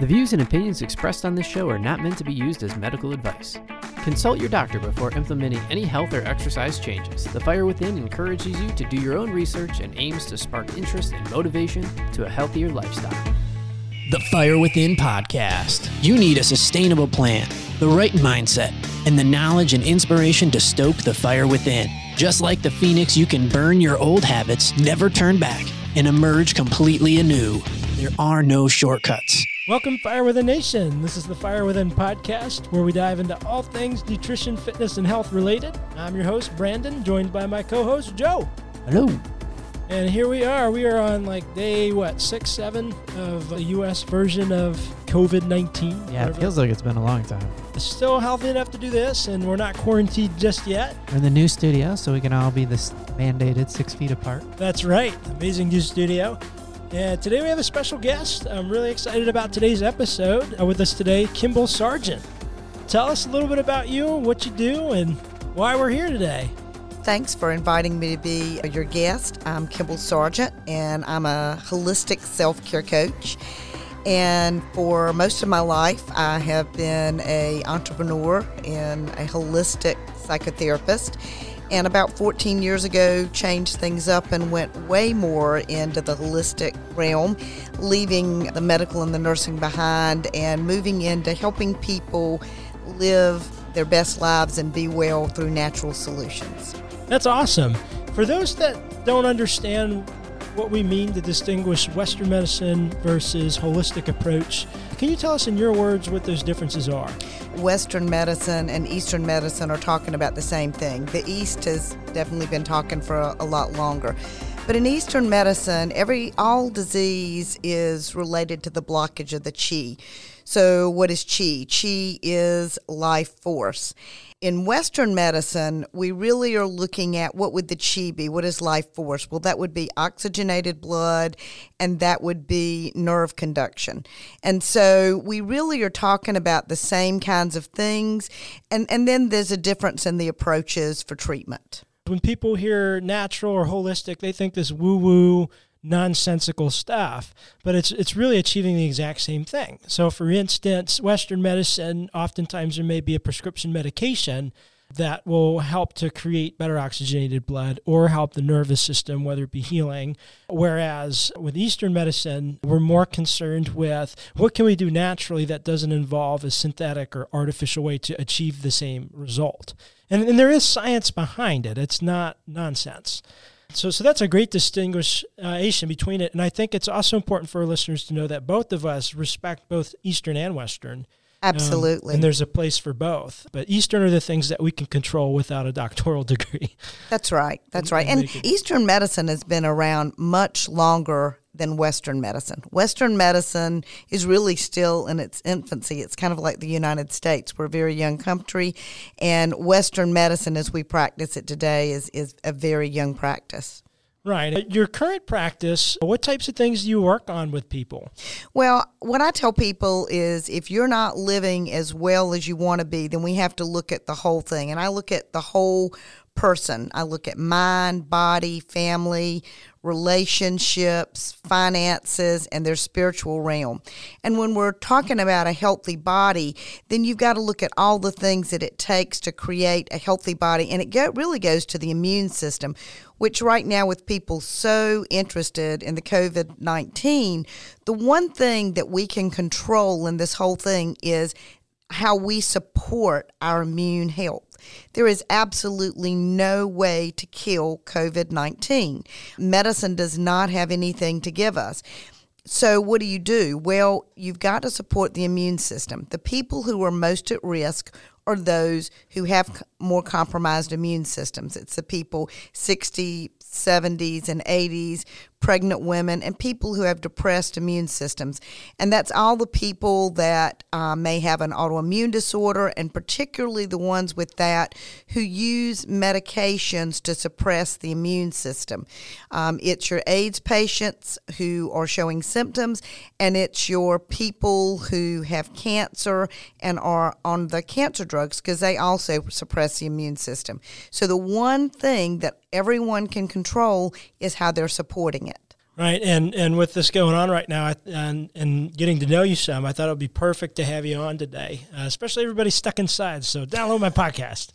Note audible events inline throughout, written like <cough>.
The views and opinions expressed on this show are not meant to be used as medical advice. Consult your doctor before implementing any health or exercise changes. The Fire Within encourages you to do your own research and aims to spark interest and motivation to a healthier lifestyle. The Fire Within podcast. You need a sustainable plan, the right mindset, and the knowledge and inspiration to stoke the fire within. Just like the phoenix, you can burn your old habits, never turn back, and emerge completely anew. There are no shortcuts. Welcome, Fire Within Nation. This is the Fire Within podcast where we dive into all things nutrition, fitness, and health related. I'm your host, Brandon, joined by my co host, Joe. Hello. And here we are. We are on like day, what, six, seven of the U.S. version of COVID 19. Yeah, it feels like it's been a long time. Still healthy enough to do this, and we're not quarantined just yet. We're in the new studio, so we can all be this mandated six feet apart. That's right. Amazing new studio. And today we have a special guest. I'm really excited about today's episode. Uh, with us today, Kimball Sargent. Tell us a little bit about you, what you do, and why we're here today. Thanks for inviting me to be your guest. I'm Kimball Sargent, and I'm a holistic self care coach. And for most of my life, I have been a entrepreneur and a holistic psychotherapist and about 14 years ago changed things up and went way more into the holistic realm, leaving the medical and the nursing behind and moving into helping people live their best lives and be well through natural solutions. That's awesome. For those that don't understand what we mean to distinguish Western medicine versus holistic approach, can you tell us in your words what those differences are? Western medicine and Eastern medicine are talking about the same thing. The East has definitely been talking for a, a lot longer. But in Eastern medicine, every all disease is related to the blockage of the chi. So, what is chi? Chi is life force. In Western medicine, we really are looking at what would the chi be? What is life force? Well, that would be oxygenated blood and that would be nerve conduction. And so we really are talking about the same kinds of things. And, and then there's a difference in the approaches for treatment. When people hear natural or holistic, they think this woo woo nonsensical stuff, but it's it's really achieving the exact same thing. So, for instance, Western medicine, oftentimes there may be a prescription medication that will help to create better oxygenated blood or help the nervous system, whether it be healing. Whereas with Eastern medicine, we're more concerned with what can we do naturally that doesn't involve a synthetic or artificial way to achieve the same result. And, and there is science behind it. It's not nonsense. So, so that's a great distinguishing between it. And I think it's also important for our listeners to know that both of us respect both Eastern and Western. Absolutely. Um, and there's a place for both. But Eastern are the things that we can control without a doctoral <laughs> degree. That's right. That's right. And, and Eastern medicine has been around much longer than Western medicine. Western medicine is really still in its infancy. It's kind of like the United States. We're a very young country, and Western medicine, as we practice it today, is, is a very young practice. Right. Your current practice, what types of things do you work on with people? Well, what I tell people is if you're not living as well as you want to be, then we have to look at the whole thing. And I look at the whole person. I look at mind, body, family, relationships, finances, and their spiritual realm. And when we're talking about a healthy body, then you've got to look at all the things that it takes to create a healthy body. And it go, really goes to the immune system, which right now, with people so interested in the COVID 19, the one thing that we can control in this whole thing is how we support our immune health. There is absolutely no way to kill COVID 19. Medicine does not have anything to give us. So, what do you do? Well, you've got to support the immune system. The people who are most at risk are those who have more compromised immune systems. It's the people 60, 70s, and 80s pregnant women, and people who have depressed immune systems. And that's all the people that uh, may have an autoimmune disorder, and particularly the ones with that who use medications to suppress the immune system. Um, it's your AIDS patients who are showing symptoms, and it's your people who have cancer and are on the cancer drugs because they also suppress the immune system. So the one thing that everyone can control is how they're supporting it. Right, and and with this going on right now, and and getting to know you some, I thought it would be perfect to have you on today, uh, especially everybody stuck inside. So download my podcast.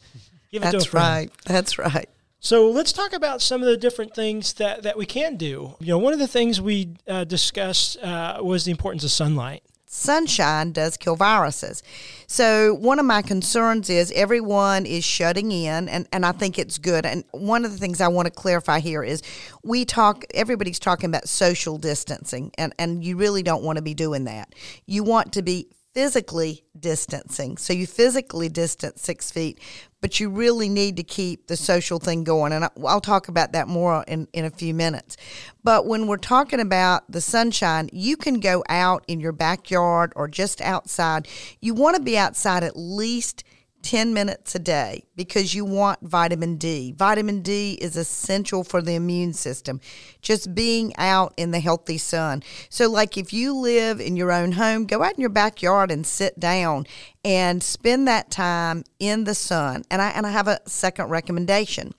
Give it That's right. That's right. So let's talk about some of the different things that, that we can do. You know, one of the things we uh, discussed uh, was the importance of sunlight sunshine does kill viruses. So one of my concerns is everyone is shutting in and, and I think it's good. And one of the things I want to clarify here is we talk everybody's talking about social distancing and, and you really don't want to be doing that. You want to be physically distancing. So you physically distance six feet, but you really need to keep the social thing going. And I'll talk about that more in, in a few minutes. But when we're talking about the sunshine, you can go out in your backyard or just outside. You want to be outside at least 10 minutes a day because you want vitamin D. Vitamin D is essential for the immune system, just being out in the healthy sun. So, like if you live in your own home, go out in your backyard and sit down and spend that time in the sun. And I, and I have a second recommendation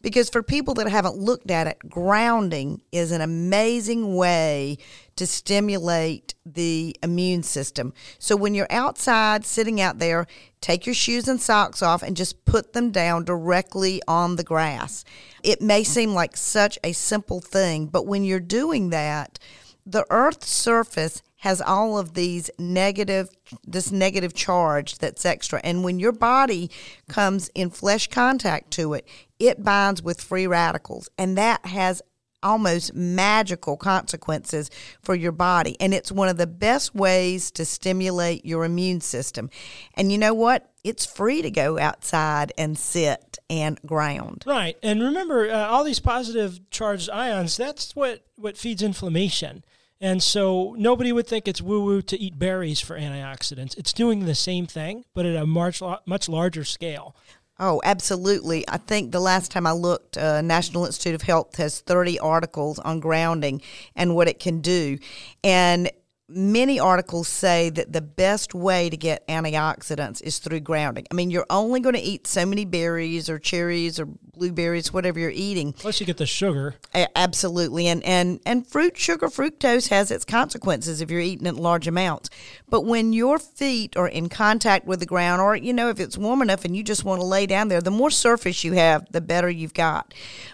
because for people that haven't looked at it, grounding is an amazing way to stimulate the immune system. So when you're outside sitting out there, take your shoes and socks off and just put them down directly on the grass. It may seem like such a simple thing, but when you're doing that, the earth's surface has all of these negative this negative charge that's extra and when your body comes in flesh contact to it it binds with free radicals and that has almost magical consequences for your body. And it's one of the best ways to stimulate your immune system. And you know what? It's free to go outside and sit and ground. Right. And remember uh, all these positive charged ions that's what what feeds inflammation. And so nobody would think it's woo woo to eat berries for antioxidants. It's doing the same thing, but at a much much larger scale. Oh, absolutely. I think the last time I looked, uh, National Institute of Health has 30 articles on grounding and what it can do. And many articles say that the best way to get antioxidants is through grounding. I mean, you're only going to eat so many berries or cherries or blueberries, whatever you're eating. Plus, you get the sugar. A- absolutely, and and and fruit sugar, fructose has its consequences if you're eating it in large amounts. But when your feet are in contact with the ground, or you know, if it's warm enough and you just want to lay down there, the more surface you have, the better you've got.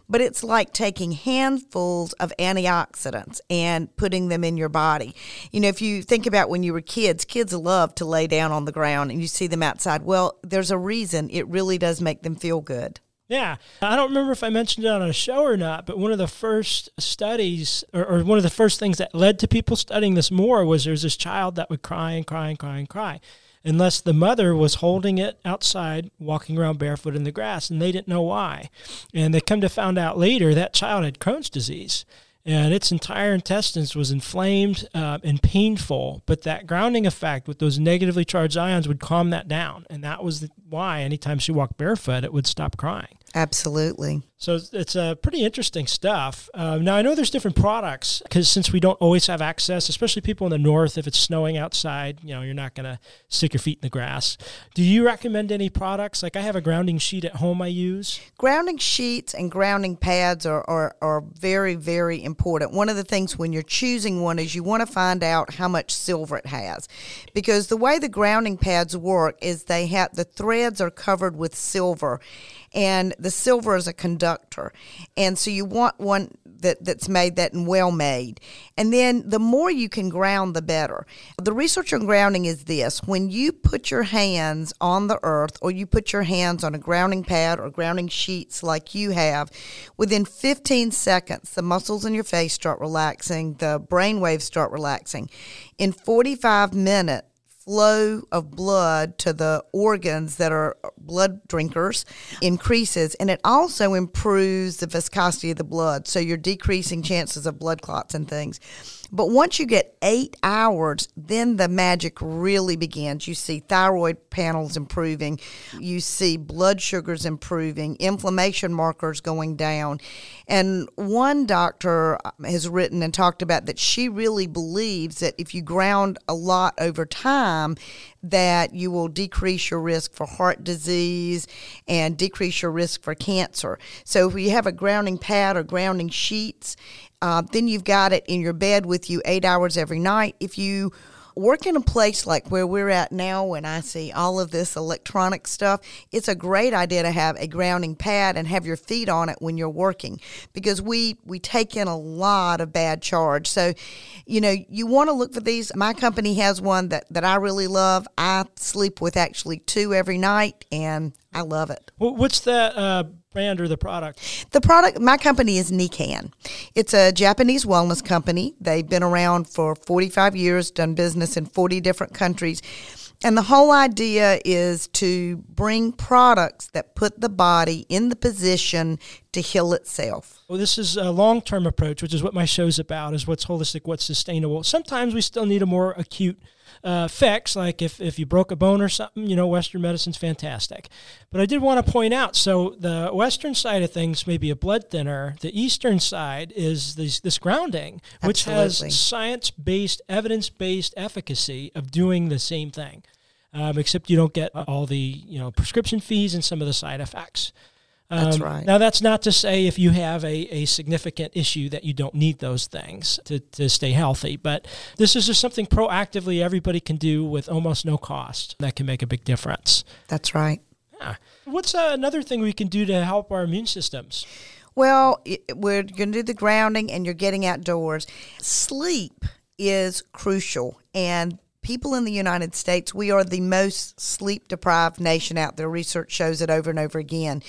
But it's like taking handfuls of antioxidants and putting them in your body. You know, if you think about when you were kids, kids love to lay down on the ground and you see them outside. Well, there's a reason it really does make them feel good. Yeah. I don't remember if I mentioned it on a show or not, but one of the first studies, or, or, one of the first things that led to people studying this more was there's this child that would cry and cry and cry and cry unless the mother was holding it outside, walking around barefoot in the grass, and they didn't know why. And they come to find out later that child had Crohn's disease and its entire intestines was inflamed uh, and painful. But that grounding effect with those negatively charged ions would calm that down, and that was why anytime she walked barefoot, it would stop crying. Absolutely. So it's uh, pretty interesting stuff. Uh, now I know there's different products because since we don't always have access, especially people in the north, if it's snowing outside, you know, you're not going to stick your feet in the grass. Do you recommend any products? Like I have a grounding sheet at home I use. Grounding sheets and grounding pads are, are, are very, very important. One of the things when you're choosing one is you want to find out how much silver it has. Because the way the grounding pads work is they have the threads are covered with silver and the silver is a conductor. And so you want one that, that's made that and well made. And then the more you can ground, the better. The research on grounding is this when you put your hands on the earth or you put your hands on a grounding pad or grounding sheets like you have, within 15 seconds, the muscles in your face start relaxing, the brain waves start relaxing. In 45 minutes, flow of blood to the organs that are blood drinkers increases and it also improves the viscosity of the blood. So you're decreasing chances of blood clots and things but once you get eight hours, then the magic really begins. You see thyroid panels improving, you see blood sugars improving, inflammation markers going down. And one doctor has written and talked about that she really believes that if you ground a lot over time, that you will decrease your risk for heart disease and decrease your risk for cancer. So if you have a grounding pad or grounding sheets, Uh, then you've got it in your bed with you eight hours every night. If you work in a place like where we're at now, when I see all of this electronic stuff, it's a great idea to have a grounding pad and have your feet on it when you're working because we we take in a lot of bad charge. So, you know, you want to look for these. My company has one that that I really love. I sleep with actually two every night, and I love it. What's that uh, brand or the product? The product, my company is Nikken. It's a Japanese wellness company. They've been around for 45 years, done business in 40 different countries. And the whole idea is to bring products that put the body in the position to heal itself. Well, this is a long-term approach, which is what my show's about, is what's holistic, what's sustainable. Sometimes we still need a more acute uh, fix, like if, if you broke a bone or something, you know, Western medicine's fantastic. But I did want to point out so the Western side of things may be a blood thinner, the Eastern side is this, this grounding, which Absolutely. has science based, evidence based efficacy of doing the same thing. Um, except you don't get all the you know prescription fees and some of the side effects. That's Um, right. Now, that's not to say if you have a, a significant issue that you don't need those things to, to stay healthy, but this is just something proactively everybody can do with almost no cost that can make a big difference. That's right. Yeah. What's uh, another thing we can do to help our immune systems? Well, i- we're going to do the grounding and you're getting outdoors. Sleep is crucial. And people in the United States, we are the most sleep deprived nation out there. Research shows it over and over again.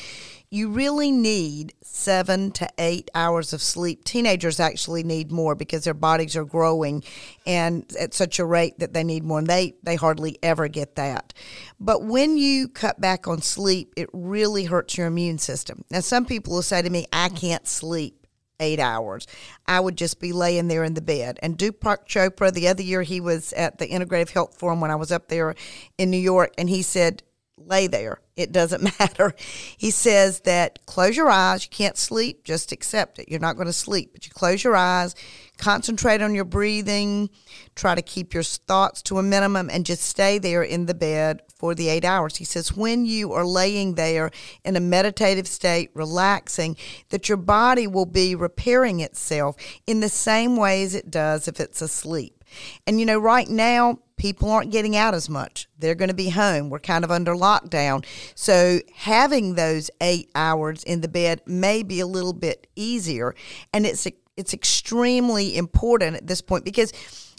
You really need seven to eight hours of sleep. Teenagers actually need more because their bodies are growing and at such a rate that they need more. And they, they hardly ever get that. But when you cut back on sleep, it really hurts your immune system. Now, some people will say to me, I can't sleep eight hours. I would just be laying there in the bed. And Deepak Chopra, the other year he was at the Integrative Health Forum when I was up there in New York, and he said, lay there. It doesn't <laughs> matter. He says that close your eyes. You can't sleep, just accept it. You're not going to sleep, but you close your eyes, concentrate on your breathing, try to keep your thoughts to a minimum, and just stay there in the bed for the eight hours. He says, when you are laying there in a meditative state, relaxing, that your body will be repairing itself in the same way as it does if it's asleep. And you know, right now, people aren't getting out as much. They're going to be home. We're kind of under lockdown. So having those eight hours in the bed may be a little bit easier. And it's it's extremely important at this point because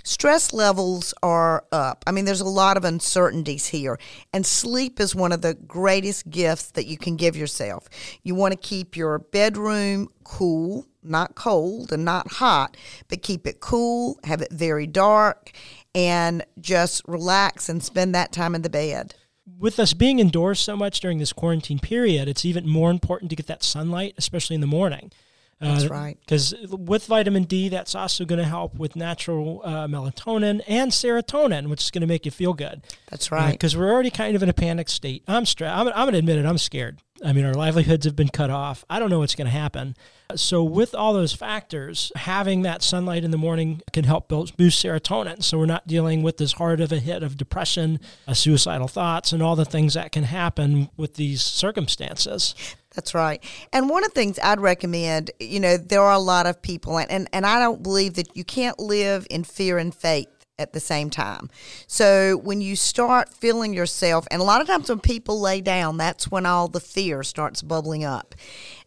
stress levels are up. I mean, there's a lot of uncertainties here, and sleep is one of the greatest gifts that you can give yourself. You want to keep your bedroom cool, not cold and not hot, but keep it cool, have it very dark, and just relax and spend that time in the bed. With us being indoors so much during this quarantine period, it's even more important to get that sunlight, especially in the morning. That's right. Because with vitamin D, that's also going to help with natural uh, melatonin and serotonin, which is going to make you feel good. That's right. Because we're already kind of in a panic state. I'm stressed. I'm, I'm going to admit it. I'm scared. I mean, our livelihoods have been cut off. I don't know what's going to happen. So, with all those factors, having that sunlight in the morning can help build, boost serotonin. So, we're not dealing with this hard of a hit of depression, uh, suicidal thoughts, and all the things that can happen with these circumstances. That's right. And one of the things I'd recommend, you know, there are a lot of people, and, and, and I don't believe that you can't live in fear and faith at the same time. So when you start feeling yourself, and a lot of times when people lay down, that's when all the fear starts bubbling up.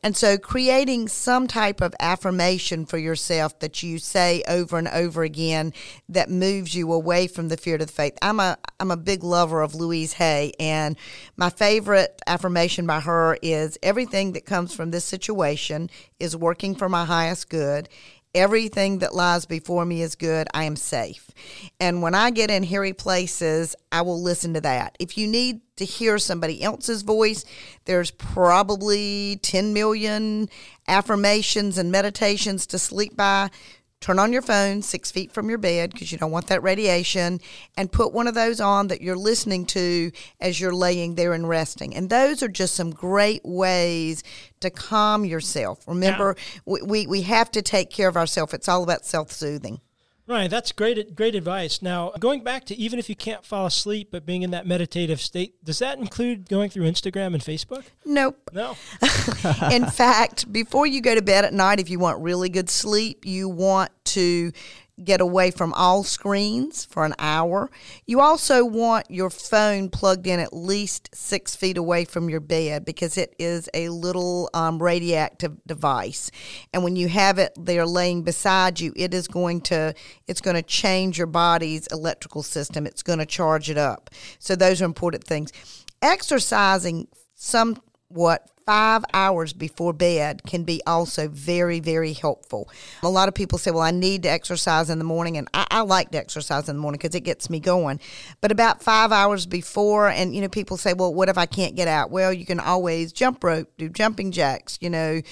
And so creating some type of affirmation for yourself that you say over and over again that moves you away from the fear to the faith. I'm a I'm a big lover of Louise Hay and my favorite affirmation by her is everything that comes from this situation is working for my highest good Everything that lies before me is good. I am safe. And when I get in hairy places, I will listen to that. If you need to hear somebody else's voice, there's probably 10 million affirmations and meditations to sleep by. Turn on your phone six feet from your bed because you don't want that radiation and put one of those on that you're listening to as you're laying there and resting. And those are just some great ways to calm yourself. Remember, we, we, we have to take care of ourselves. It's all about self soothing. Right, that's great great advice. Now, going back to even if you can't fall asleep but being in that meditative state, does that include going through Instagram and Facebook? Nope. No. <laughs> In fact, before you go to bed at night, if you want really good sleep, you want to get away from all screens for an hour. You also want your phone plugged in at least six feet away from your bed because it is a little um, radioactive device, and when you have it there laying beside you, it is going to it's going to change your body's electrical system. It's going to charge it up. So those are important things. Exercising somewhat five hours before bed can be also very, very helpful. A lot of people say, Well, I need to exercise in the morning, and I, I like to exercise in the morning because it gets me going. But about five hours before, and you know, people say, Well, what if I can't get out? Well, you can always jump rope, do jumping jacks, you know,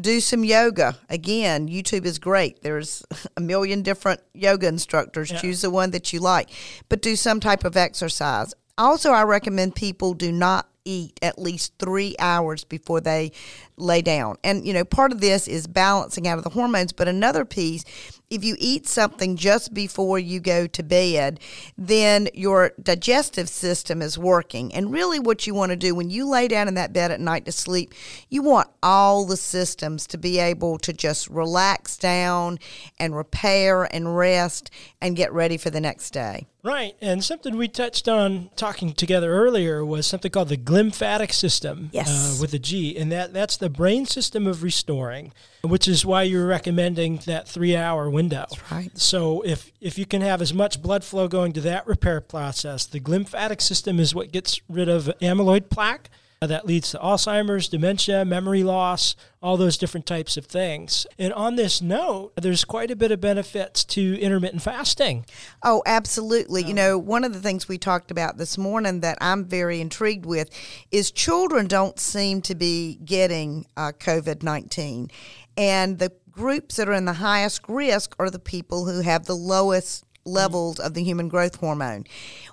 do some yoga. Again, YouTube is great. There's <laughs> a million different yoga instructors. Yeah. Choose the one that you like, but do some type of exercise. Also, I recommend people do not eat at least three hours before they lay down. And, you know, part of this is balancing out of the hormones, but another piece, if you eat something just before you go to bed, then your digestive system is working. And really, what you want to do when you lay down in that bed at night to sleep, you want all the systems to be able to just relax down and repair and rest and get ready for the next day. Right. And something we touched on talking together earlier was something called the glymphatic system yes. Uh, with a G. And that, that's the the brain system of restoring, which is why you're recommending that three hour window. That's right. So if if you can have as much blood flow going to that repair process, the glymphatic system is what gets rid of amyloid plaque that leads to Alzheimer's, dementia, memory loss, all those different types of things. And on this note, there's quite a bit of benefits to intermittent fasting. Oh, absolutely. Um, you know, one of the things we talked about this morning that I'm very intrigued with is children don't seem to be getting uh, COVID 19. And the groups that are in the highest risk are the people who have the lowest levels of the human growth hormone.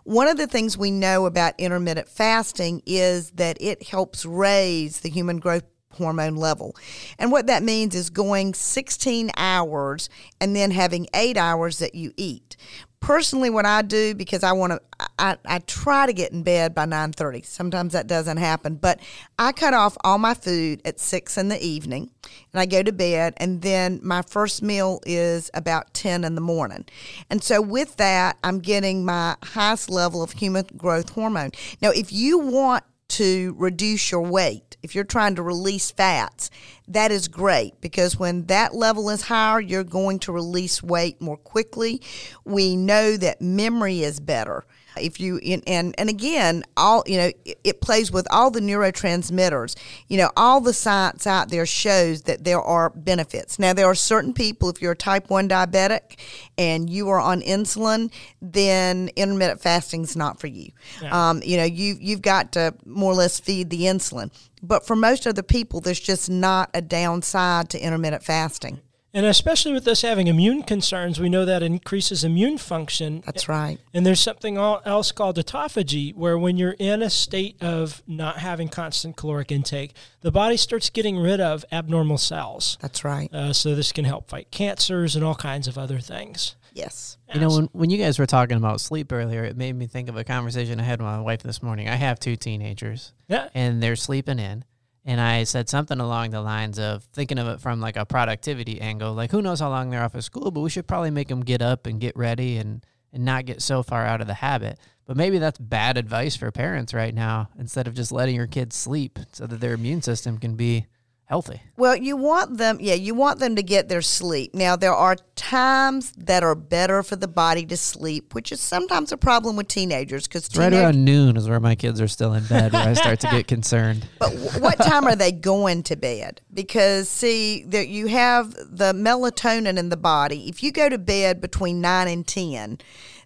One of the things we know about intermittent fasting is that it helps raise the human growth hormone level. And what that means is going 16 hours and then having 8 hours that you eat personally what i do because i want to I, I try to get in bed by 9.30 sometimes that doesn't happen but i cut off all my food at 6 in the evening and i go to bed and then my first meal is about 10 in the morning. And so with that i'm getting my highest level of human growth hormone. Now if you want to reduce your weight, if you're trying to release fats, that is great because when that level is higher, you're going to release weight more quickly. We know that memory is better if you and and again all you know it, it, plays with all the neurotransmitters. You know all the science out there shows that there are benefits. Now there are certain people if you're a type 1 diabetic and you are on insulin then intermittent fasting is not for you. Yeah. um, you know you you've got to more or less feed the insulin. But for most other people there's just not a downside to intermittent fasting and especially with us having immune concerns, we know that increases immune function. That's right. And there's something else called autophagy, where when you're in a state of not having constant caloric intake, the body starts getting rid of abnormal cells. That's right. Uh, so this can help fight cancers and all kinds of other things. Yes. You know, when, when you guys were talking about sleep earlier, it made me think of a conversation I had with my wife this morning. I have two teenagers. Yeah. And they're sleeping in and I said something along the lines of thinking of it from like a productivity angle. Like, who knows how long they're off of school, but we should probably make them get up and get ready and, and not get so far out of the habit. But maybe that's bad advice for parents right now instead of just letting your kids sleep so that their immune system can be healthy. Well, you want them, yeah, you want them to get their sleep. Now, there are times that are better for the body to sleep, which is sometimes a problem with teenagers because teenage- right around noon is where my kids are still in bed, where I start to get <laughs> concerned. But what time are they going to bed? Because see, that you have the melatonin in the body. If you go to bed between nine and ten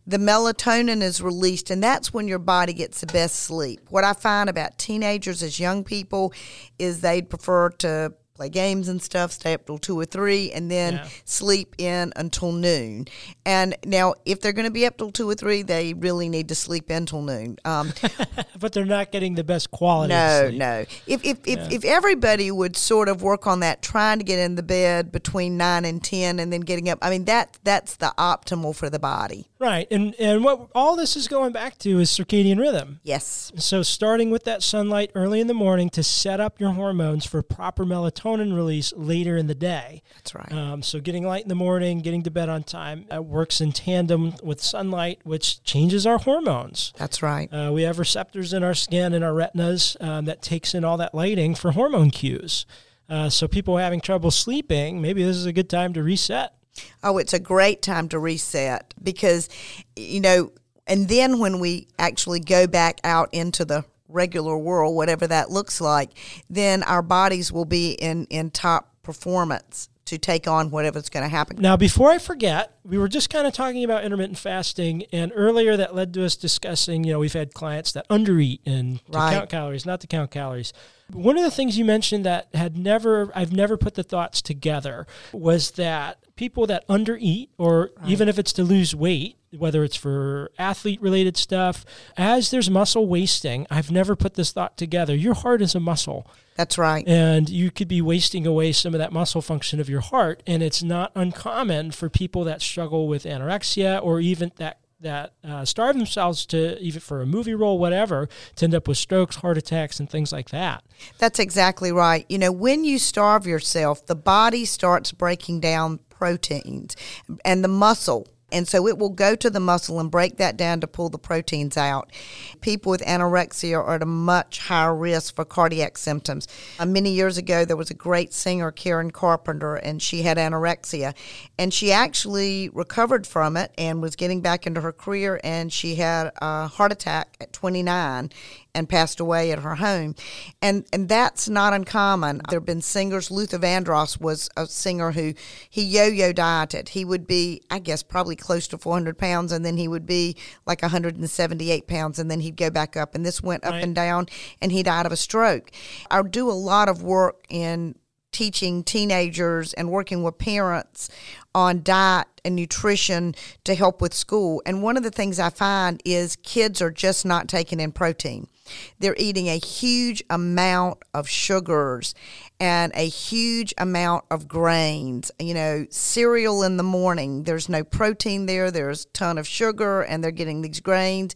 the melatonin is released, and that's when your body gets the best sleep. What I find about teenagers as young people is they'd prefer to play games and stuff, stay up till two or three, and then Yeah. sleep in until noon. And now, if they're going to be up till two or three, they really need to sleep in till noon. Um, <laughs> but they're not getting the best quality. no, sleep. no. If if, if if everybody would sort of work on that, trying to get in the bed between nine and ten, and then getting up, I mean that that's the optimal for the body. Right, and and what all this is going back to is circadian rhythm. Yes. So starting with that sunlight early in the morning to set up your hormones for proper melatonin release later in the day. That's right. Um, so getting light in the morning, getting to bed on time, uh, works in tandem with sunlight, which changes our hormones. That's right. Uh, we have receptors in our skin and our retinas um, that takes in all that lighting for hormone cues. Uh, so people having trouble sleeping, maybe this is a good time to reset. Oh, it's a great time to reset because, you know, and then when we actually go back out into the regular world, whatever that looks like, then our bodies will be in, in top performance to take on whatever's going to happen. Now, before I forget, we were just kind of talking about intermittent fasting, and earlier that led to us discussing. You know, we've had clients that undereat and to Right. count calories, not to count calories. One of the things you mentioned that had never, I've never put the thoughts together, was that people that undereat, or even if it's to lose weight, whether it's for athlete related stuff, as there's muscle wasting, I've never put this thought together. Your heart is a muscle That's right. and you could be wasting away some of that muscle function of your heart and it's not uncommon for people that struggle with anorexia or even that that uh, starve themselves to even for a movie role whatever to end up with strokes heart attacks and things like that That's exactly right. You know, when you starve yourself, the body starts breaking down proteins and the muscle. And so it will go to the muscle and break that down to pull the proteins out. People with anorexia are at a much higher risk for cardiac symptoms. Uh, many years ago, there was a great singer, Karen Carpenter, and she had anorexia. And she actually recovered from it and was getting back into her career. And she had a heart attack at 29 and passed away at her home. And and that's not uncommon. There have been singers. Luther Vandross was a singer who he yo-yo dieted. He would be, I guess, probably close to 400 pounds, and then he would be like 178 pounds, and then he'd go back up. And this went up Right. and down, and he died of a stroke. I do a lot of work in teaching teenagers and working with parents on diet and nutrition to help with school. And one of the things I find is kids are just not taking in protein. They're eating a huge amount of sugars and a huge amount of grains. You know, cereal in the morning, there's no protein there, there's a ton of sugar, and they're getting these grains.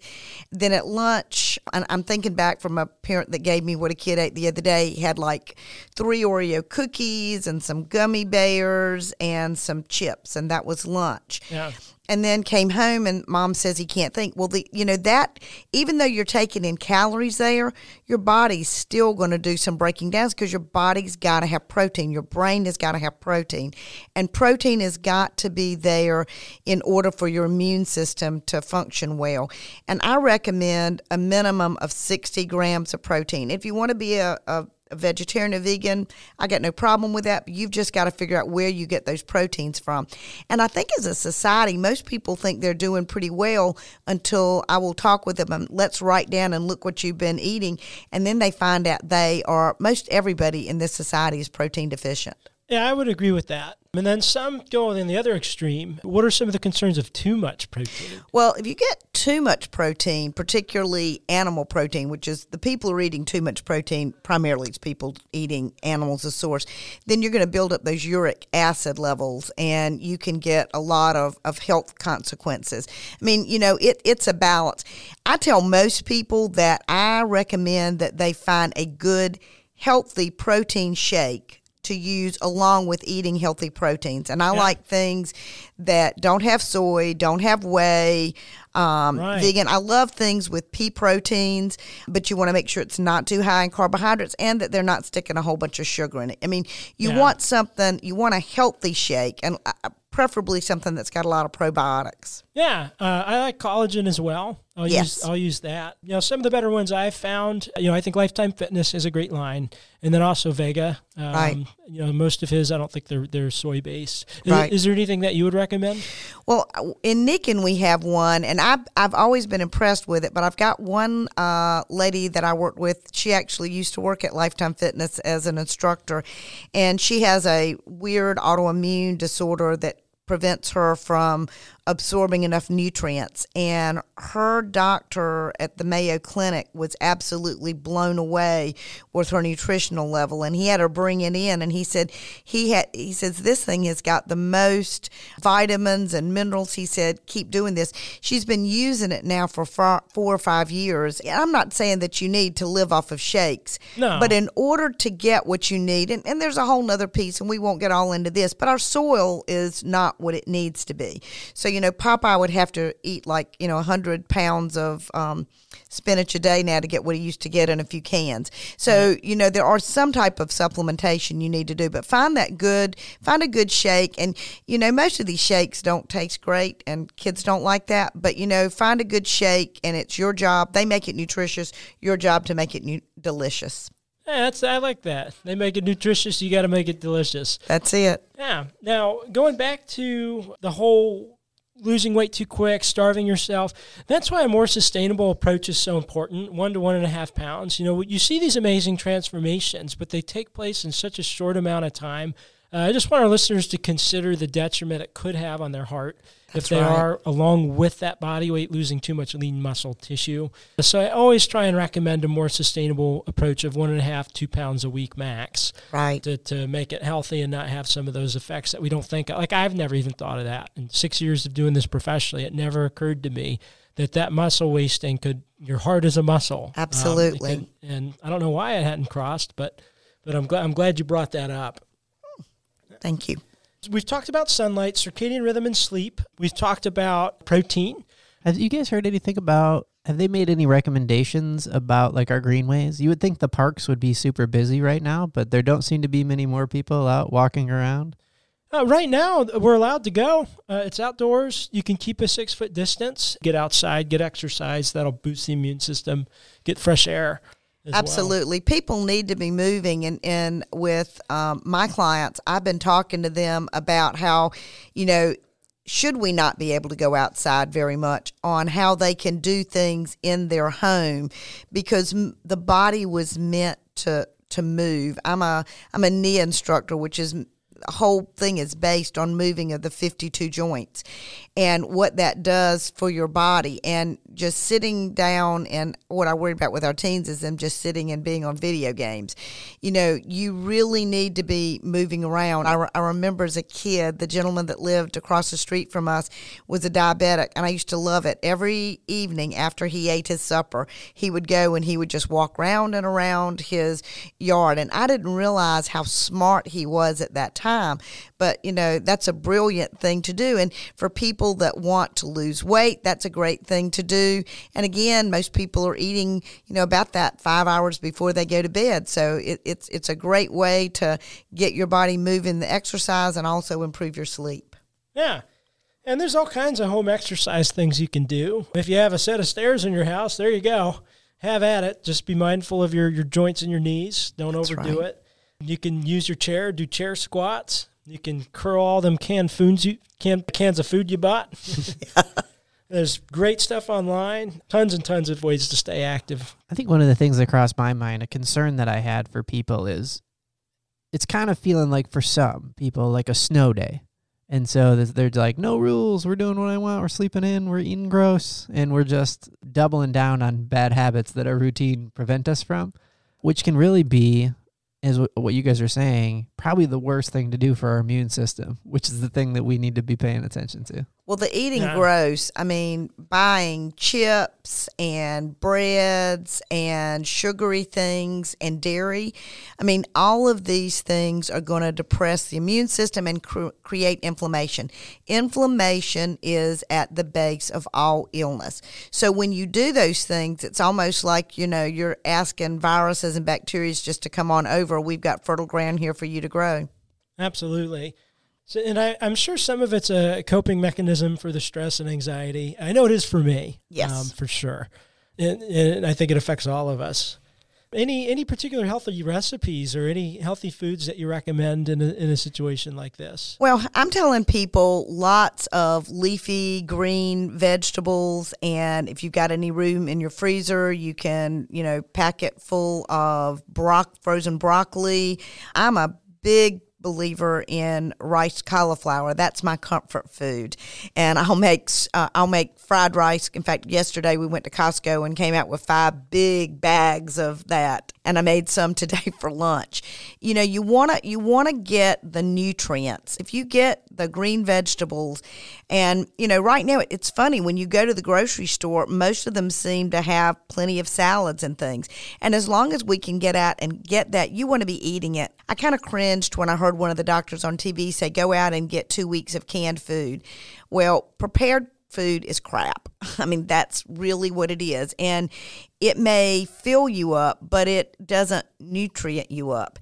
Then at lunch, and I'm thinking back from a parent that gave me what a kid ate the other day. He had like three Oreo cookies and some gummy bears and some chips, and that was lunch yeah and then came home and mom says he can't think. Well the you know that even though you're taking in calories there your body's still going to do some breaking down because your body's got to have protein. Your brain has got to have protein. And protein has got to be there in order for your immune system to function well. And i recommend a minimum of 60 grams of protein. If you want to be a, a vegetarian or vegan, I got no problem with that. But you've just got to figure out where you get those proteins from. And I think as a society, most people think they're doing pretty well until I will talk with them and let's write down and look what you've been eating. And then they find out they are, most everybody in this society is protein deficient. Yeah i would agree with that and then some go in the other extreme what are some of the concerns of too much protein Well, if you get too much protein, particularly animal protein, which is the people are eating too much protein, primarily it's people eating animals as source, then you're going to build up those uric acid levels and you can get a lot of, of health consequences. I mean, you know, it, it's a balance. I tell most people that I recommend that they find a good, healthy protein shake to use along with eating healthy proteins. And I like things that don't have soy, don't have whey, um, Right. vegan. I love things with pea proteins, but you want to make sure it's not too high in carbohydrates and that they're not sticking a whole bunch of sugar in it. I mean, you Yeah. want something, you want a healthy shake. And I- preferably something that's got a lot of probiotics. Yeah, uh, I like collagen as well. I'll Yes. use I'll use that. You know, some of the better ones I've found. You know, I think Lifetime Fitness is a great line, and then also Vega. Um, Right. You know, most of his I don't think they're they're soy based. Is, Right. is there anything that you would recommend? Well, in Nikken we have one, and I've I've always been impressed with it. But I've got one uh, lady that I worked with. She actually used to work at Lifetime Fitness as an instructor, and she has a weird autoimmune disorder that prevents her from absorbing enough nutrients. And her doctor at the Mayo Clinic was absolutely blown away with her nutritional level. And he had her bring it in, and he said he had he says this thing has got the most vitamins and minerals. He said keep doing this. She's been using it now for far, four or five years. And I'm not saying that you need to live off of shakes, No. but in order to get what you need, and, and there's a whole nother piece, and we won't get all into this, but our soil is not what it needs to be. So, you know, Popeye would have to eat like, you know, 100 pounds of um, spinach a day now to get what he used to get in a few cans. So, you know, there are some type of supplementation you need to do, but find that good, find a good shake. And, you know, most of these shakes don't taste great and kids don't like that, but, you know, find a good shake and it's your job. They make it nutritious, your job to make it nu- delicious. Yeah, that's I like that. They make it nutritious. You got to make it delicious. That's it. Yeah. Now going back to the whole losing weight too quick, starving yourself. That's why a more sustainable approach is so important. One to one and a half pounds. You know, you see these amazing transformations, but they take place in such a short amount of time. Uh, I just want our listeners to consider the detriment it could have on their heart if they right. are, along with that body weight, losing too much lean muscle tissue. So I always try and recommend a more sustainable approach of one and a half, two pounds a week max Right. to, to make it healthy and not have some of those effects that we don't think like I've never even thought of that in six years of doing this professionally it never occurred to me that that muscle wasting could your heart is a muscle Um, Absolutely. and I don't know why it hadn't crossed but but I'm glad I'm glad you brought that up Thank you. We've talked about sunlight circadian rhythm and sleep we've talked about protein Have you guys heard anything about? Have they made any recommendations about like our greenways? You would think the parks would be super busy right now, but there don't seem to be many more people out walking around. Uh, right now, we're allowed to go. Uh, it's outdoors. You can keep a six foot distance. Get outside, get exercise. That'll boost the immune system. Get fresh air. As well. Absolutely. People need to be moving. And, and with um, my clients, I've been talking to them about how, you know, should we not be able to go outside very much on how they can do things in their home because m- the body was meant to to move. I'm a I'm a Nia instructor, which is the whole thing is based on moving of the 52 joints and what that does for your body and just sitting down and what I worry about with our teens is them just sitting and being on video games. You know, you really need to be moving around. I, re- I remember as a kid, the gentleman that lived across the street from us was a diabetic and I used to love it. Every evening after he ate his supper, he would go and he would just walk round and around his yard and I didn't realize how smart he was at that time. But, you know, that's a brilliant thing to do. And for people that want to lose weight, that's a great thing to do. And again, most people are eating, you know, about that five hours before they go to bed. So it, it's, it's a great way to get your body moving the exercise and also improve your sleep. Yeah. And there's all kinds of home exercise things you can do. If you have a set of stairs in your house, there you go. Have at it. Just be mindful of your, your joints and your knees. Don't overdo right. it. You can use your chair, do chair squats. You can curl all them canned foods you can cans of food you bought. <laughs> <laughs> There's great stuff online. Tons and tons of ways to stay active. I think one of the things that crossed my mind, a concern that I had for people is it's kind of feeling like for some people like a snow day. And so th- they're like, no rules. We're doing what I want. We're sleeping in. We're eating gross. And we're just doubling down on bad habits that our routine prevent us from, which can really be, wh- what you guys are saying, probably the worst thing to do for our immune system, which is the thing that we need to be paying attention to. Well, the eating Yeah. gross, I mean, buying chips and breads and sugary things and dairy, I mean, all of these things are going to depress the immune system and cr- create inflammation. Inflammation is at the base of all illness. So when you do those things, it's almost like, you know, you're asking viruses and bacteria just to come on over. We've got fertile ground here for you to grow. Absolutely. So, and I, I'm sure some of it's a coping mechanism for the stress and anxiety. I know it is for me. Yes. um, for sure. And, and I think it affects all of us. Any any particular healthy recipes or any healthy foods that you recommend in a, in a situation like this? Well, I'm telling people lots of leafy green vegetables, and if you've got any room in your freezer, you can, you know, pack it full of brock, frozen broccoli. I'm a big believer in rice cauliflower. That's my comfort food, and I'll make uh, I'll make fried rice. In fact, yesterday we went to Costco and came out with five big bags of that, and I made some <laughs> today for lunch. You know, you want to you want to get the nutrients. If you get the green vegetables, and you know, right now it's funny when you go to the grocery store, most of them seem to have plenty of salads and things. And as long as we can get out and get that, you want to be eating it. I kind of cringed when I heard one of the doctors on TV say, "Go out and get two weeks of canned food." Well, prepared food is crap. <laughs> I mean, that's really what it is. And it may fill you up, but it doesn't nutrient you up.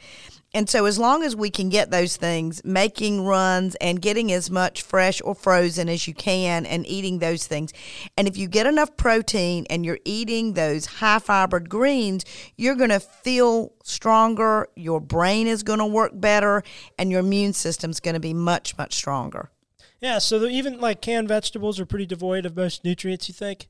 And so, as long as we can get those things, making runs and getting as much fresh or frozen as you can and eating those things. And if you get enough protein and you're eating those high fibered greens, you're going to feel stronger, your brain is going to work better, and your immune system's going to be much, much stronger. Yeah, so even like canned vegetables are pretty devoid of most nutrients. You think?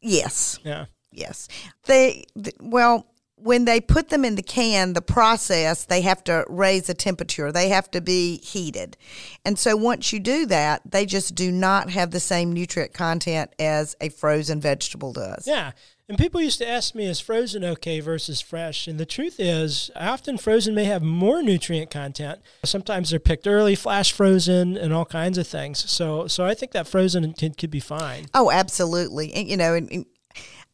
Yes. Yeah. Yes. They, th- well, when they put them in the can, the process, they have to raise the temperature. They have to be heated. And so once you do that, they just do not have the same nutrient content as a frozen vegetable does. Yeah. And people used to ask me, is frozen okay versus fresh? And the truth is, often frozen may have more nutrient content. Sometimes they're picked early, flash frozen, and all kinds of things. So, so I think that frozen can, could be fine. Oh, absolutely. And, you know, and, and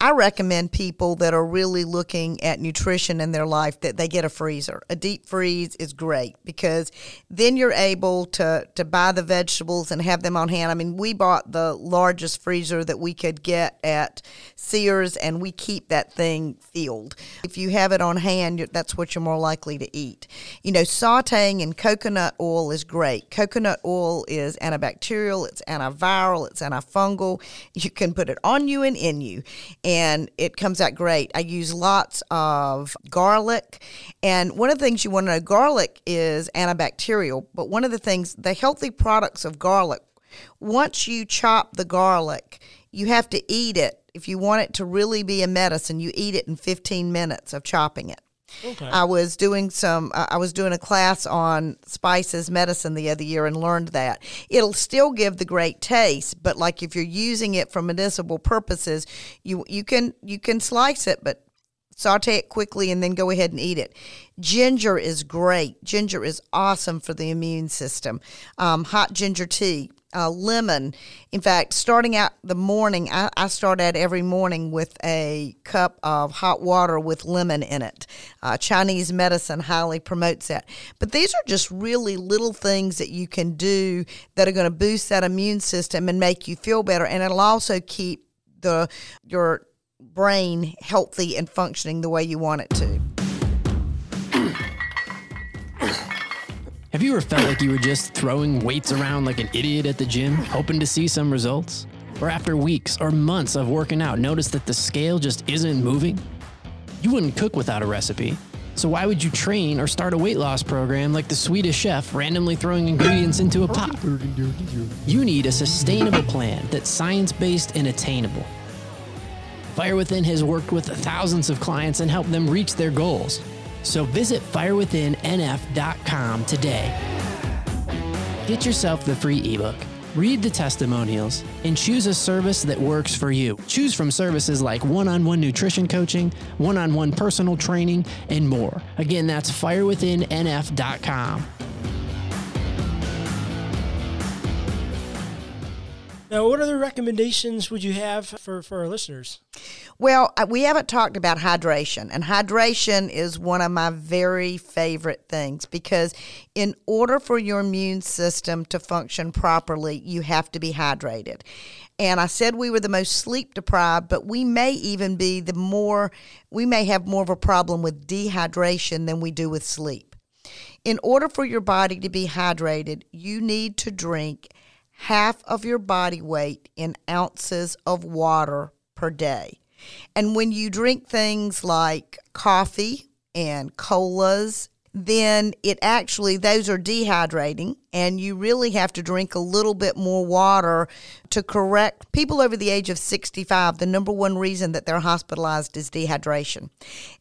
I recommend people that are really looking at nutrition in their life that they get a freezer. A deep freeze is great because then you're able to to buy the vegetables and have them on hand. I mean, we bought the largest freezer that we could get at Sears and we keep that thing filled. If you have it on hand, that's what you're more likely to eat. You know, sautéing in coconut oil is great. Coconut oil is antibacterial, it's antiviral, it's antifungal. You can put it on you and in you it comes out great. I use lots of garlic, and one of the things you want to know garlic is antibacterial, but one of the things, the healthy products of garlic, once you chop the garlic, you have to eat it. If you want it to really be a medicine, you eat it in 15 minutes of chopping it. Okay. I was doing some. Uh, I was doing a class on spices medicine the other year and learned that it'll still give the great taste, but like if you're using it for medicinal purposes, you you can you can slice it, but saute it quickly and then go ahead and eat it. Ginger is great. Ginger is awesome for the immune system. Um, hot ginger tea uh, lemon. In fact, starting out the morning, I, I, start out every morning with a cup of hot water with lemon in it. Uh, Chinese medicine highly promotes that. But these are just really little things that you can do that are going to boost that immune system and make you feel better. And it'll also keep the your brain healthy and functioning the way you want it to. Have you ever felt like you were just throwing weights around like an idiot at the gym, hoping to see some results? Or after weeks or months of working out, notice that the scale just isn't moving? You wouldn't cook without a recipe. So why would you train or start a weight loss program like the Swedish chef randomly throwing ingredients into a pot? You need a sustainable plan that's science-based and attainable. Fire Within has worked with thousands of clients and helped them reach their goals. So visit firewithinnf.com today. Get yourself the free ebook, read the testimonials, and choose a service that works for you. Choose from services like one on one nutrition coaching, one on one personal training, and more. Again, that's firewithinnf.com. Now, what other recommendations would you have for, for our listeners? Well, uh, we haven't talked about hydration, and hydration is one of my very favorite things because, in order for your immune system to function properly, you have to be hydrated. And I said we were the most sleep deprived, but we may even be the more, we may have more of a problem with dehydration than we do with sleep. In order for your body to be hydrated, you need to drink half of your body weight in ounces of water per day. And when you drink things like coffee and colas then it actually, those are dehydrating, and you really have to drink a little bit more water to correct people over the age of 65. The number one reason that they're hospitalized is dehydration.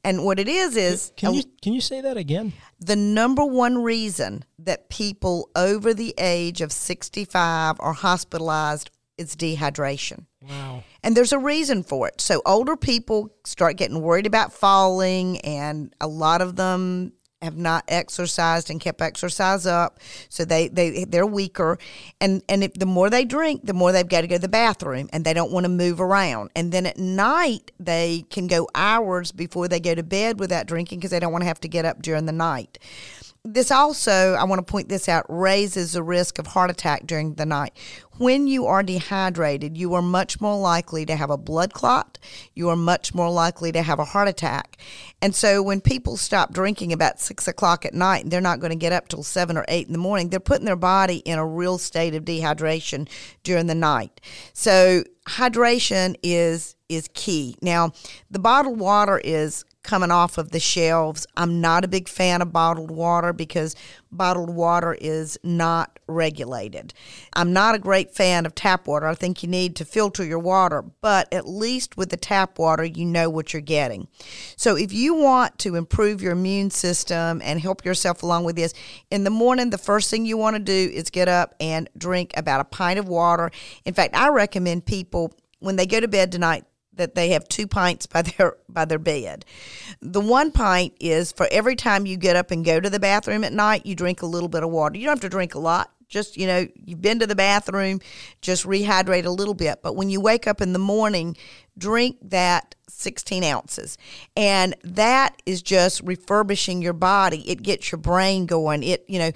And what it is is. Can you, can you say that again? The number one reason that people over the age of 65 are hospitalized is dehydration. Wow. And there's a reason for it. So older people start getting worried about falling, and a lot of them have not exercised and kept exercise up so they, they they're weaker. And and if, the more they drink the more they've got to go to the bathroom and they don't want to move around. And then at night they can go hours before they go to bed without drinking because they don't want to have to get up during the night this also, I want to point this out, raises the risk of heart attack during the night. When you are dehydrated, you are much more likely to have a blood clot. You are much more likely to have a heart attack. And so when people stop drinking about six o'clock at night and they're not going to get up till seven or eight in the morning, they're putting their body in a real state of dehydration during the night. So hydration is is key. Now, the bottled water is coming off of the shelves. I'm not a big fan of bottled water because bottled water is not regulated. I'm not a great fan of tap water. I think you need to filter your water, but at least with the tap water, you know what you're getting. So if you want to improve your immune system and help yourself along with this, in the morning, the first thing you want to do is get up and drink about a pint of water. In fact, I recommend people when they go to bed tonight that they have two pints by their by their bed. The one pint is for every time you get up and go to the bathroom at night, you drink a little bit of water. You don't have to drink a lot. Just, you know, you've been to the bathroom, just rehydrate a little bit. But when you wake up in the morning, drink that 16 ounces. And that is just refurbishing your body. It gets your brain going. It, you know,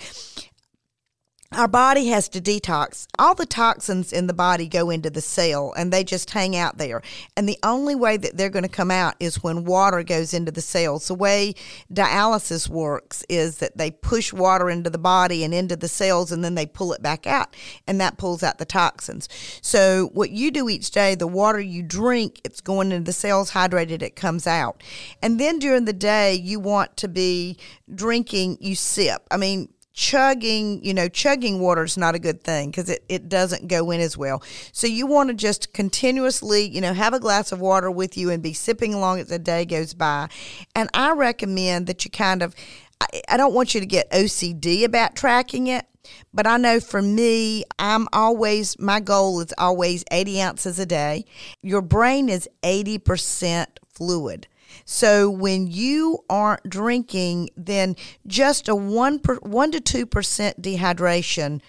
our body has to detox. All the toxins in the body go into the cell and they just hang out there. And the only way that they're going to come out is when water goes into the cells. The way dialysis works is that they push water into the body and into the cells and then they pull it back out and that pulls out the toxins. So what you do each day, the water you drink, it's going into the cells hydrated, it comes out. And then during the day, you want to be drinking, you sip. I mean, chugging, you know, chugging water is not a good thing because it, it doesn't go in as well. So you want to just continuously, you know, have a glass of water with you and be sipping along as the day goes by. And I recommend that you kind of, I, I don't want you to get OCD about tracking it. But I know for me, I'm always, my goal is always 80 ounces a day. Your brain is 80% fluid. So when you aren't drinking, then just a one per, one to two percent dehydration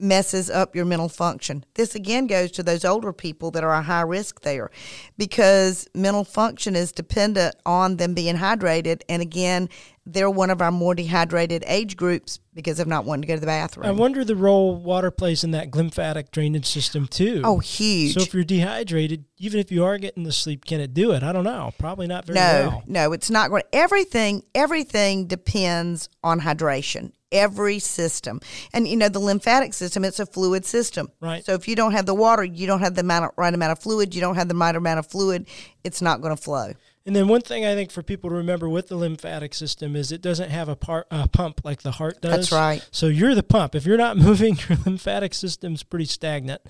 messes up your mental function. This again goes to those older people that are a high risk there because mental function is dependent on them being hydrated. And again, they're one of our more dehydrated age groups because of not wanting to go to the bathroom. I wonder the role water plays in that lymphatic drainage system too. Oh, huge. So if you're dehydrated, even if you are getting the sleep, can it do it? I don't know. Probably not very no, well. No, it's not going. Everything, everything depends on hydration. Every system, and you know the lymphatic system, it's a fluid system. Right. So if you don't have the water, you don't have the amount of, right amount of fluid. You don't have the right amount of fluid. It's not going to flow. And then one thing I think for people to remember with the lymphatic system is it doesn't have a, part, a pump like the heart does. That's right. So you're the pump. If you're not <laughs> moving, your lymphatic system's pretty stagnant.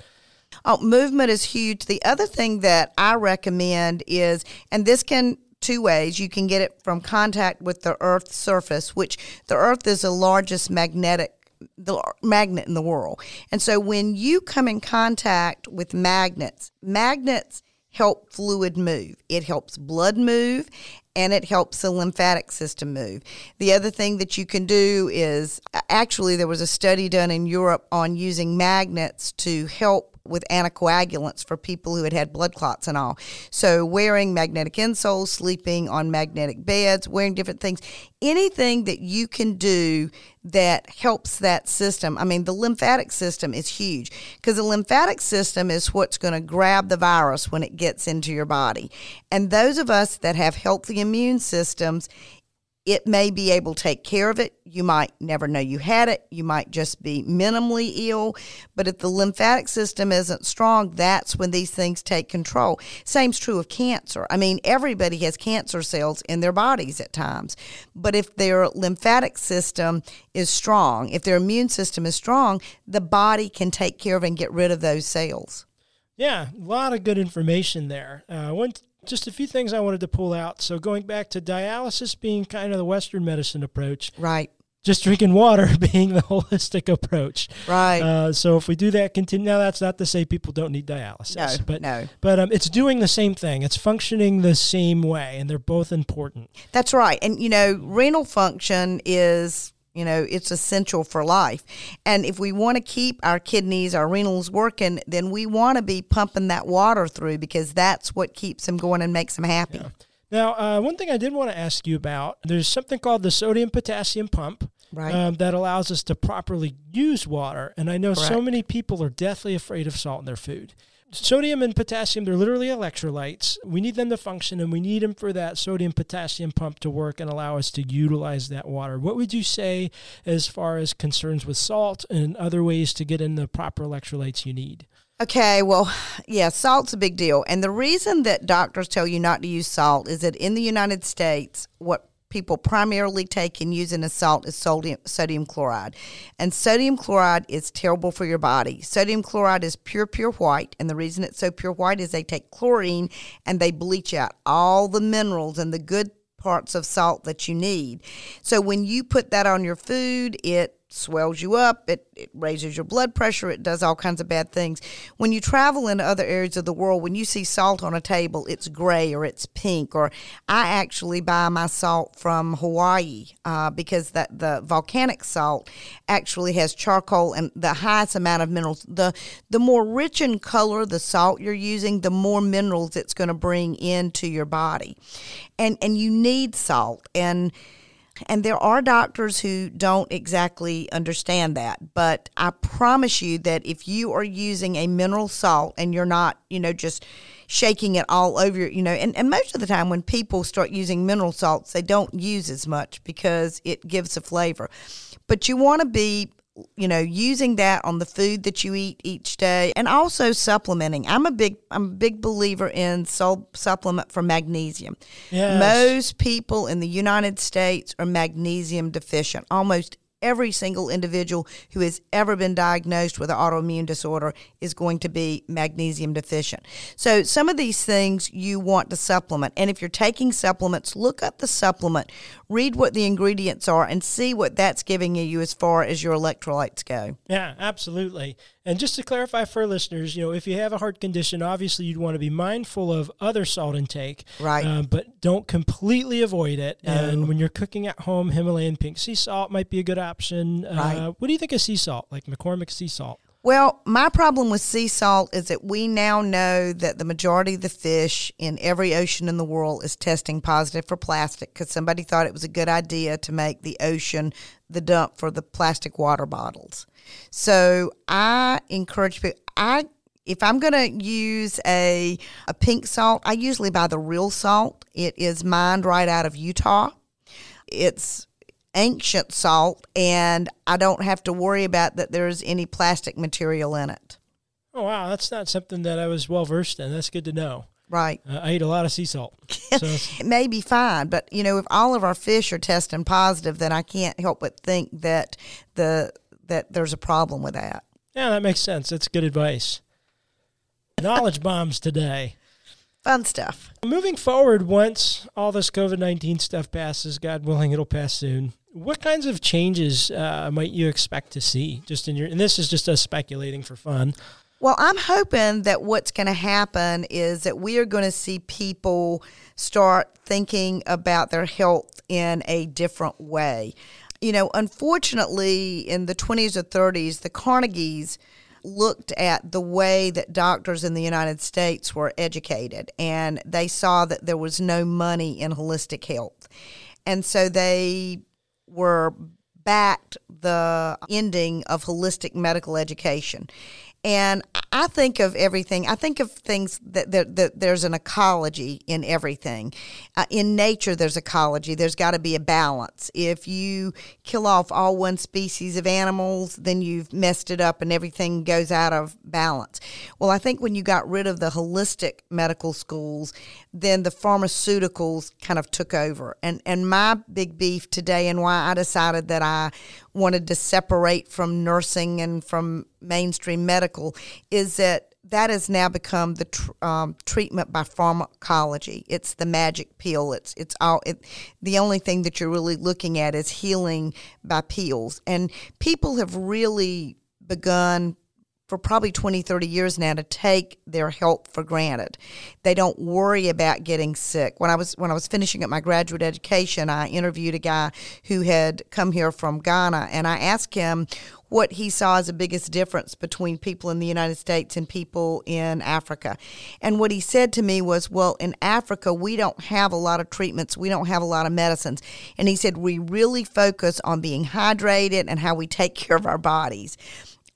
Oh, movement is huge. The other thing that I recommend is, and this can two ways. You can get it from contact with the Earth's surface, which the Earth is the largest magnetic the magnet in the world. And so when you come in contact with magnets, magnets help fluid move. It helps blood move and it helps the lymphatic system move. The other thing that you can do is actually, there was a study done in Europe on using magnets to help with anticoagulants for people who had had blood clots and all. So, wearing magnetic insoles, sleeping on magnetic beds, wearing different things, anything that you can do that helps that system. I mean, the lymphatic system is huge because the lymphatic system is what's going to grab the virus when it gets into your body. And those of us that have healthy immune systems, it may be able to take care of it. You might never know you had it. You might just be minimally ill. But if the lymphatic system isn't strong, that's when these things take control. Same's true of cancer. I mean, everybody has cancer cells in their bodies at times. But if their lymphatic system is strong, if their immune system is strong, the body can take care of and get rid of those cells. Yeah, a lot of good information there. Uh, one just a few things I wanted to pull out. So going back to dialysis being kind of the Western medicine approach, Right. just drinking water <laughs> being the holistic approach. Right. Uh, so if we do that, continue. Now that's not to say people don't need dialysis, No, but no. but um, it's doing the same thing. It's functioning the same way, and they're both important. That's right. And, you know, renal function is, you know, it's essential for life. And if we want to keep our kidneys, our renals working, then we want to be pumping that water through because that's what keeps them going and makes them happy. Now, uh, one thing I did want to ask you about: there's something called the sodium potassium pump. Right. Um, that allows us to properly use water. And I know so many people are deathly afraid of salt in their food. Sodium and potassium, they're literally electrolytes. We need them to function and we need them for that sodium potassium pump to work and allow us to utilize that water. What would you say as far as concerns with salt and other ways to get in the proper electrolytes you need? Okay, well, yeah, salt's a big deal. And the reason that doctors tell you not to use salt is that in the United States, what people primarily take and use in a salt is sodium, sodium chloride. And sodium chloride is terrible for your body. Sodium chloride is pure, pure white. And the reason it's so pure white is they take chlorine and they bleach out all the minerals and the good parts of salt that you need. So when you put that on your food, it swells you up, it, it raises your blood pressure, it does all kinds of bad things. When you travel into other areas of the world, when you see salt on a table, it's gray or it's pink. Or I actually buy my salt from Hawaii uh, because that the volcanic salt actually has charcoal and the highest amount of minerals. The the more rich in color the salt you're using, the more minerals it's going to bring into your body, and and you need salt and and there are doctors who don't exactly understand that, but I promise you that if you are using a mineral salt and you're not, you know, just shaking it all over, you know, and, and most of the time when people start using mineral salts, they don't use as much because it gives a flavor. But you want to be you know using that on the food that you eat each day and also supplementing i'm a big i'm a big believer in sol- supplement for magnesium Yes. most people in the united states are magnesium deficient almost every single individual who has ever been diagnosed with an autoimmune disorder is going to be magnesium deficient. So some of these things you want to supplement. And if you're taking supplements look up the supplement read what the ingredients are and see what that's giving you as far as your electrolytes go. Yeah, absolutely. And just to clarify for listeners, you know, if you have a heart condition, obviously you'd want to be mindful of other salt intake, Right. Um, but don't completely avoid it. And when you're cooking at home, Himalayan pink sea salt might be a good option. Right. Uh, what do you think of sea salt, like McCormick sea salt? Well, my problem with sea salt is that we now know that the majority of the fish in every ocean in the world is testing positive for plastic because somebody thought it was a good idea to make the ocean the dump for the plastic water bottles. So I encourage people. I if I'm going to use a a pink salt, I usually buy the real salt. It is mined right out of Utah. It's ancient salt, and I don't have to worry about that there's any plastic material in it. Oh, wow. That's not something that I was well versed in. That's good to know. Right. Uh, I eat a lot of sea salt. <laughs> So, It may be fine, but you know, if all of our fish are testing positive, then I can't help but think that the that there's a problem with that. yeah, that makes sense. That's good advice. Knowledge bombs today. Fun stuff. Moving forward, once all this COVID 19 stuff passes, God willing, it'll pass soon. What kinds of changes uh, might you expect to see? Just in your, and this is just us speculating for fun. Well, I'm hoping that what's going to happen is that we are going to see people start thinking about their health in a different way. You know, unfortunately, in the 20s or 30s, the Carnegies looked at the way that doctors in the United States were educated and they saw that there was no money in holistic health. And so they were backed the ending of holistic medical education. And I think of everything. I think of things that, that, that there's an ecology in everything. Uh, in nature, there's ecology. There's got to be a balance. If you kill off all one species of animals, then you've messed it up and everything goes out of balance. Well, I think when you got rid of the holistic medical schools, then the pharmaceuticals kind of took over. And and my big beef today and why I decided that I wanted to separate from nursing and from mainstream medical is that that has now become the tr- um, treatment by pharmacology. It's the magic pill. It's it's all. It, the only thing that you're really looking at is healing by pills, and people have really begun for probably 20, 30 years now to take their health for granted. They don't worry about getting sick. When I was when I was finishing up my graduate education, I interviewed a guy who had come here from Ghana and I asked him what he saw as the biggest difference between people in the United States and people in Africa. And what he said to me was, Well, in Africa, we don't have a lot of treatments, we don't have a lot of medicines. And he said, We really focus on being hydrated and how we take <laughs> care of our bodies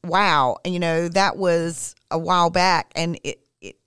wow, you know, that was a while back. And it,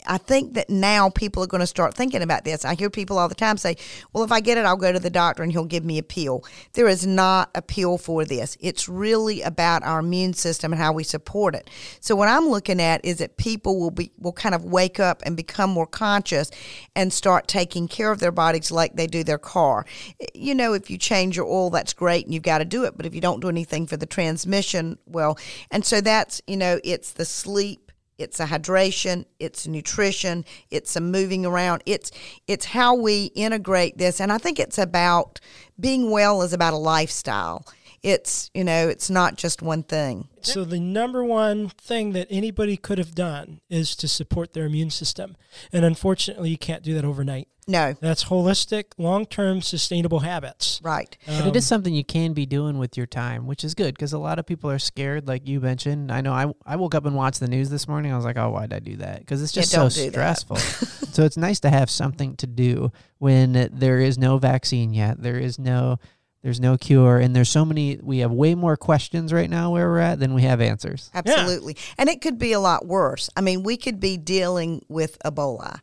I think that now people are going to start thinking about this. I hear people all the time say, well, if I get it, I'll go to the doctor and he'll give me a pill. There is not a pill for this. It's really about our immune system and how we support it. So what I'm looking at is that people will be will kind of wake up and become more conscious and start taking care of their bodies like they do their car. You know, if you change your oil, that's great and you've got to do it. But if you don't do anything for the transmission, well, and so that's, you know, it's the sleep it's a hydration it's nutrition it's a moving around. It's it's how we integrate this and i think it's about being well is about a lifestyle it's you know it's not just one thing. So the number one thing that anybody could have done is to support their immune system. And unfortunately you can't do that overnight. No. That's holistic long-term sustainable habits. Right. Um, but it is something you can be doing with your time which is good because a lot of people are scared like you mentioned. I know I, I woke up and watched the news this morning. I was like oh why did i do that? Because it's just yeah, so stressful. <laughs> So it's nice to have something to do when there is no vaccine yet. There is no there's no cure, and there's so many. We have way more questions right now where we're at than we have answers. Absolutely, yeah. and it could be a lot worse. I mean, we could be dealing with Ebola.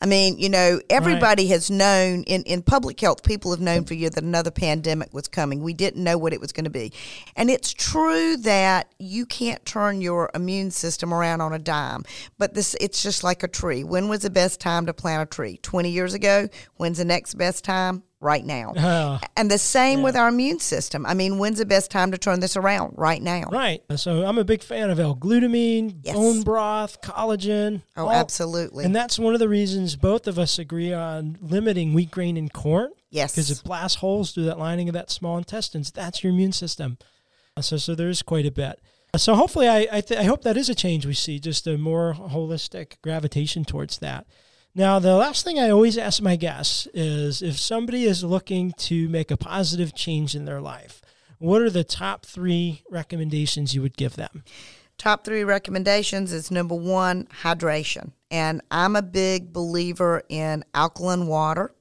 I mean, you know, everybody right. has known in, in public health, people have known for years that another pandemic was coming. We didn't know what it was going to be. And it's true that you can't turn your immune system around on a dime, but this it's just like a tree. When was the best time to plant a tree? 20 years ago? When's the next best time? Right now. Uh, and the same yeah. with our immune system. I mean, when's the best time to turn this around? Right now. Right. So I'm a big fan of L-glutamine, yes. bone broth, collagen. Oh, all, absolutely. And that's one of the reasons both of us agree on limiting wheat grain and corn. Yes. Because it blasts holes through that lining of that small intestines. That's your immune system. So, so there's quite a bit. So hopefully, I I, th- I hope that is a change we see, just a more holistic gravitation towards that. Now, the last thing I always ask my guests is if somebody is looking to make a positive change in their life, what are the top three recommendations you would give them? Top three recommendations is number one, hydration. And I'm a big believer in alkaline water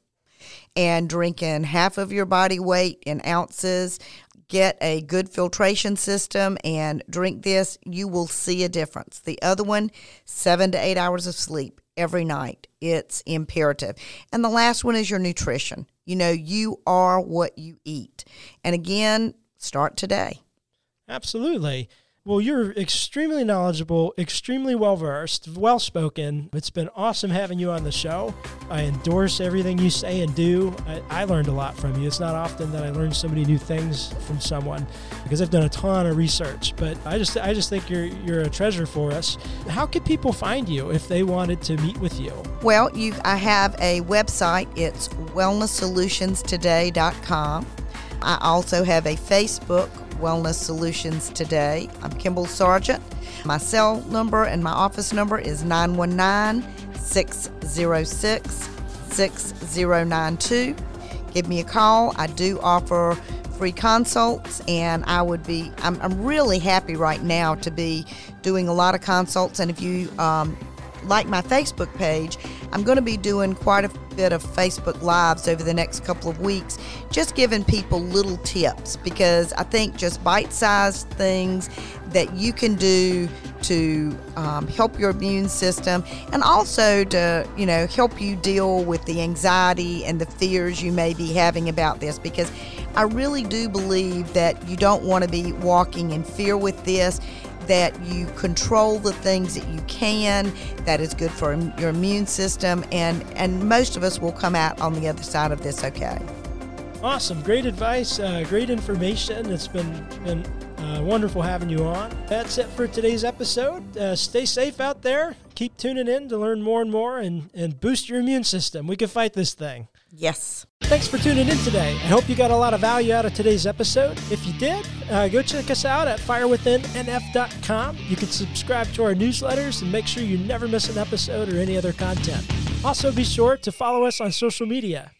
and drinking half of your body weight in ounces. Get a good filtration system and drink this. You will see a difference. The other one, seven to eight hours of sleep every night. It's imperative. And the last one is your nutrition. You know, you are what you eat. And again, start today. Absolutely. Well, you're extremely knowledgeable, extremely well versed, well spoken. It's been awesome having you on the show. I endorse everything you say and do. I, I, learned a lot from you. It's not often that I learn so many new things from someone because I've done a ton of research. But I just I just think you're you're a treasure for us. How could people find you if they wanted to meet with you? Well, you I have a website. It's wellnesssolutionstoday.com. I also have a Facebook Wellness Solutions today. I'm Kimball Sargent. My cell number and my office number is 919 606 6092. Give me a call. I do offer free consults, and I would be, I'm, I'm really happy right now to be doing a lot of consults. And if you um, like my Facebook page, I'm going to be doing quite a bit of Facebook Lives over the next couple of weeks, just giving people little tips because I think just bite sized things that you can do to um, help your immune system and also to you know help you deal with the anxiety and the fears you may be having about this because I really do believe that you don't want to be walking in fear with this that you control the things that you can that is good for your immune system and and most of us will come out on the other side of this okay awesome great advice uh, great information it's been been uh, wonderful having you on. That's it for today's episode. Uh, stay safe out there. Keep tuning in to learn more and more and, and boost your immune system. We can fight this thing. Yes. Thanks for tuning in today. I hope you got a lot of value out of today's episode. If you did, uh, go check us out at firewithinnf.com. You can subscribe to our newsletters and make sure you never miss an episode or any other content. Also, be sure to follow us on social media.